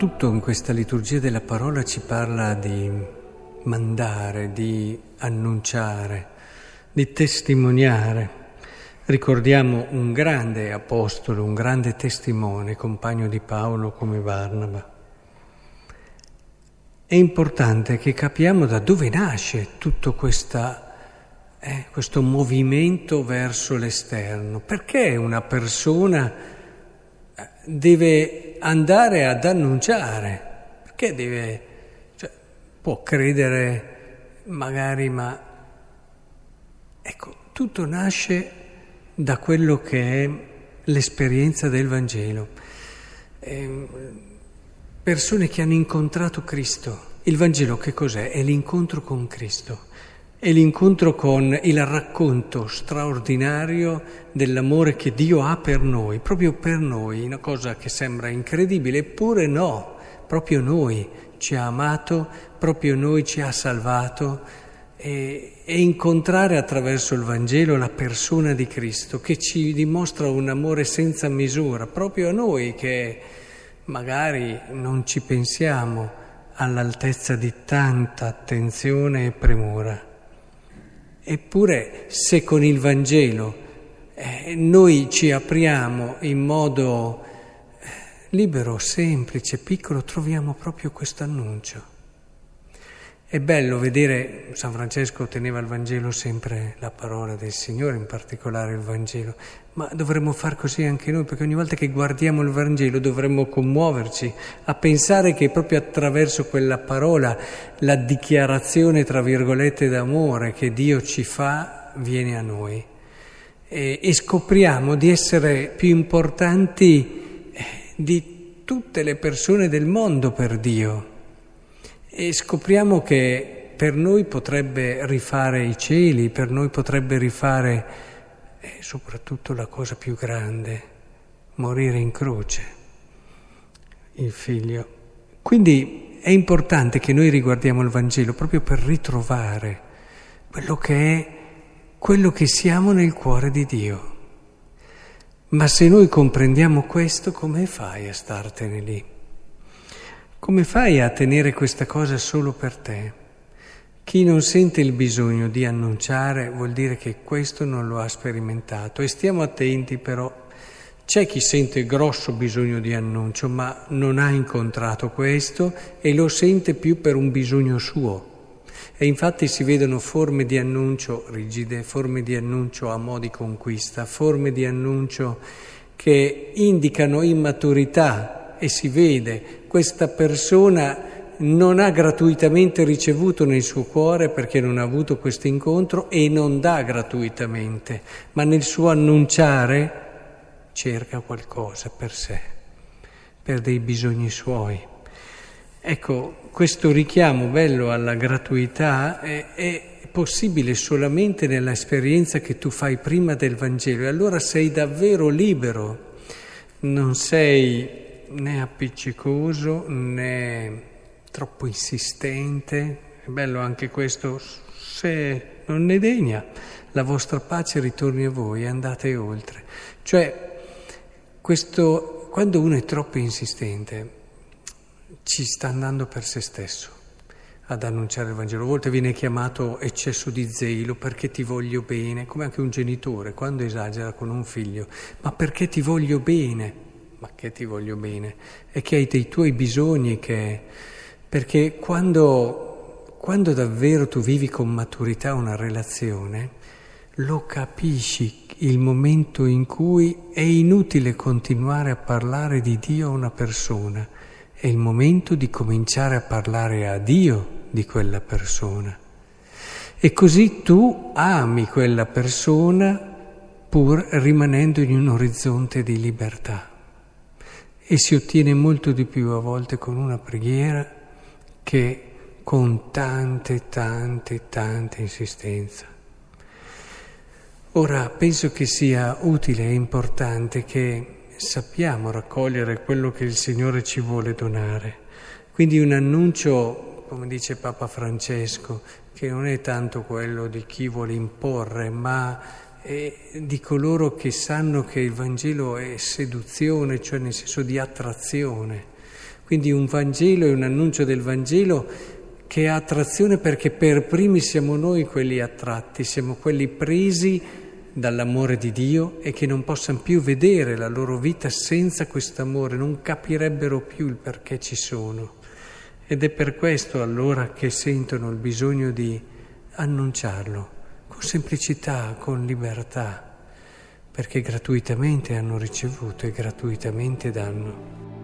tutto in questa liturgia della parola ci parla di mandare, di annunciare, di testimoniare. Ricordiamo un grande apostolo, un grande testimone, compagno di Paolo come Barnaba. È importante che capiamo da dove nasce tutto questa, eh, questo movimento verso l'esterno. Perché una persona deve andare ad annunciare? Perché deve... Cioè, può credere magari, ma... Ecco, tutto nasce da quello che è l'esperienza del Vangelo. Eh, persone che hanno incontrato Cristo. Il Vangelo che cos'è? È l'incontro con Cristo, è l'incontro con il racconto straordinario dell'amore che Dio ha per noi, proprio per noi, una cosa che sembra incredibile, eppure no, proprio noi ci ha amato, proprio noi ci ha salvato e, e incontrare attraverso il Vangelo la persona di Cristo che ci dimostra un amore senza misura, proprio a noi che magari non ci pensiamo all'altezza di tanta attenzione e premura. Eppure se con il Vangelo eh, noi ci apriamo in modo eh, libero, semplice, piccolo, troviamo proprio questo annuncio. È bello vedere, San Francesco teneva il Vangelo sempre la parola del Signore, in particolare il Vangelo, ma dovremmo far così anche noi, perché ogni volta che guardiamo il Vangelo dovremmo commuoverci a pensare che proprio attraverso quella parola la dichiarazione, tra virgolette, d'amore che Dio ci fa viene a noi. E, e scopriamo di essere più importanti eh, di tutte le persone del mondo per Dio e scopriamo che per noi potrebbe rifare i cieli, per noi potrebbe rifare eh, soprattutto la cosa più grande, morire in croce, il figlio. Quindi è importante che noi riguardiamo il Vangelo proprio per ritrovare quello che è quello che siamo nel cuore di Dio. Ma se noi comprendiamo questo, come fai a startene lì? Come fai a tenere questa cosa solo per te? Chi non sente il bisogno di annunciare vuol dire che questo non lo ha sperimentato e stiamo attenti però. C'è chi sente grosso bisogno di annuncio ma non ha incontrato questo e lo sente più per un bisogno suo. E infatti si vedono forme di annuncio rigide, forme di annuncio a mo' di conquista, forme di annuncio che indicano immaturità e si vede questa persona non ha gratuitamente ricevuto nel suo cuore perché non ha avuto questo incontro e non dà gratuitamente, ma nel suo annunciare cerca qualcosa per sé, per dei bisogni suoi. Ecco, questo richiamo bello alla gratuità è, è possibile solamente nell'esperienza che tu fai prima del Vangelo e allora sei davvero libero, non sei né appiccicoso né troppo insistente. È bello anche questo, se non ne degna, la vostra pace ritorni a voi, andate oltre. Cioè, questo, quando uno è troppo insistente, ci sta andando per se stesso ad annunciare il Vangelo. A volte viene chiamato eccesso di zelo perché ti voglio bene, come anche un genitore quando esagera con un figlio, ma perché ti voglio bene ma che ti voglio bene, e che hai dei tuoi bisogni, che... perché quando, quando davvero tu vivi con maturità una relazione, lo capisci il momento in cui è inutile continuare a parlare di Dio a una persona, è il momento di cominciare a parlare a Dio di quella persona. E così tu ami quella persona pur rimanendo in un orizzonte di libertà e si ottiene molto di più a volte con una preghiera che con tante, tante, tante insistenze. Ora penso che sia utile e importante che sappiamo raccogliere quello che il Signore ci vuole donare. Quindi un annuncio, come dice Papa Francesco, che non è tanto quello di chi vuole imporre, ma e di coloro che sanno che il Vangelo è seduzione, cioè nel senso di attrazione. Quindi un Vangelo e un annuncio del Vangelo che ha attrazione perché per primi siamo noi quelli attratti, siamo quelli presi dall'amore di Dio e che non possano più vedere la loro vita senza questo amore, non capirebbero più il perché ci sono. Ed è per questo allora che sentono il bisogno di annunciarlo con semplicità, con libertà, perché gratuitamente hanno ricevuto e gratuitamente danno.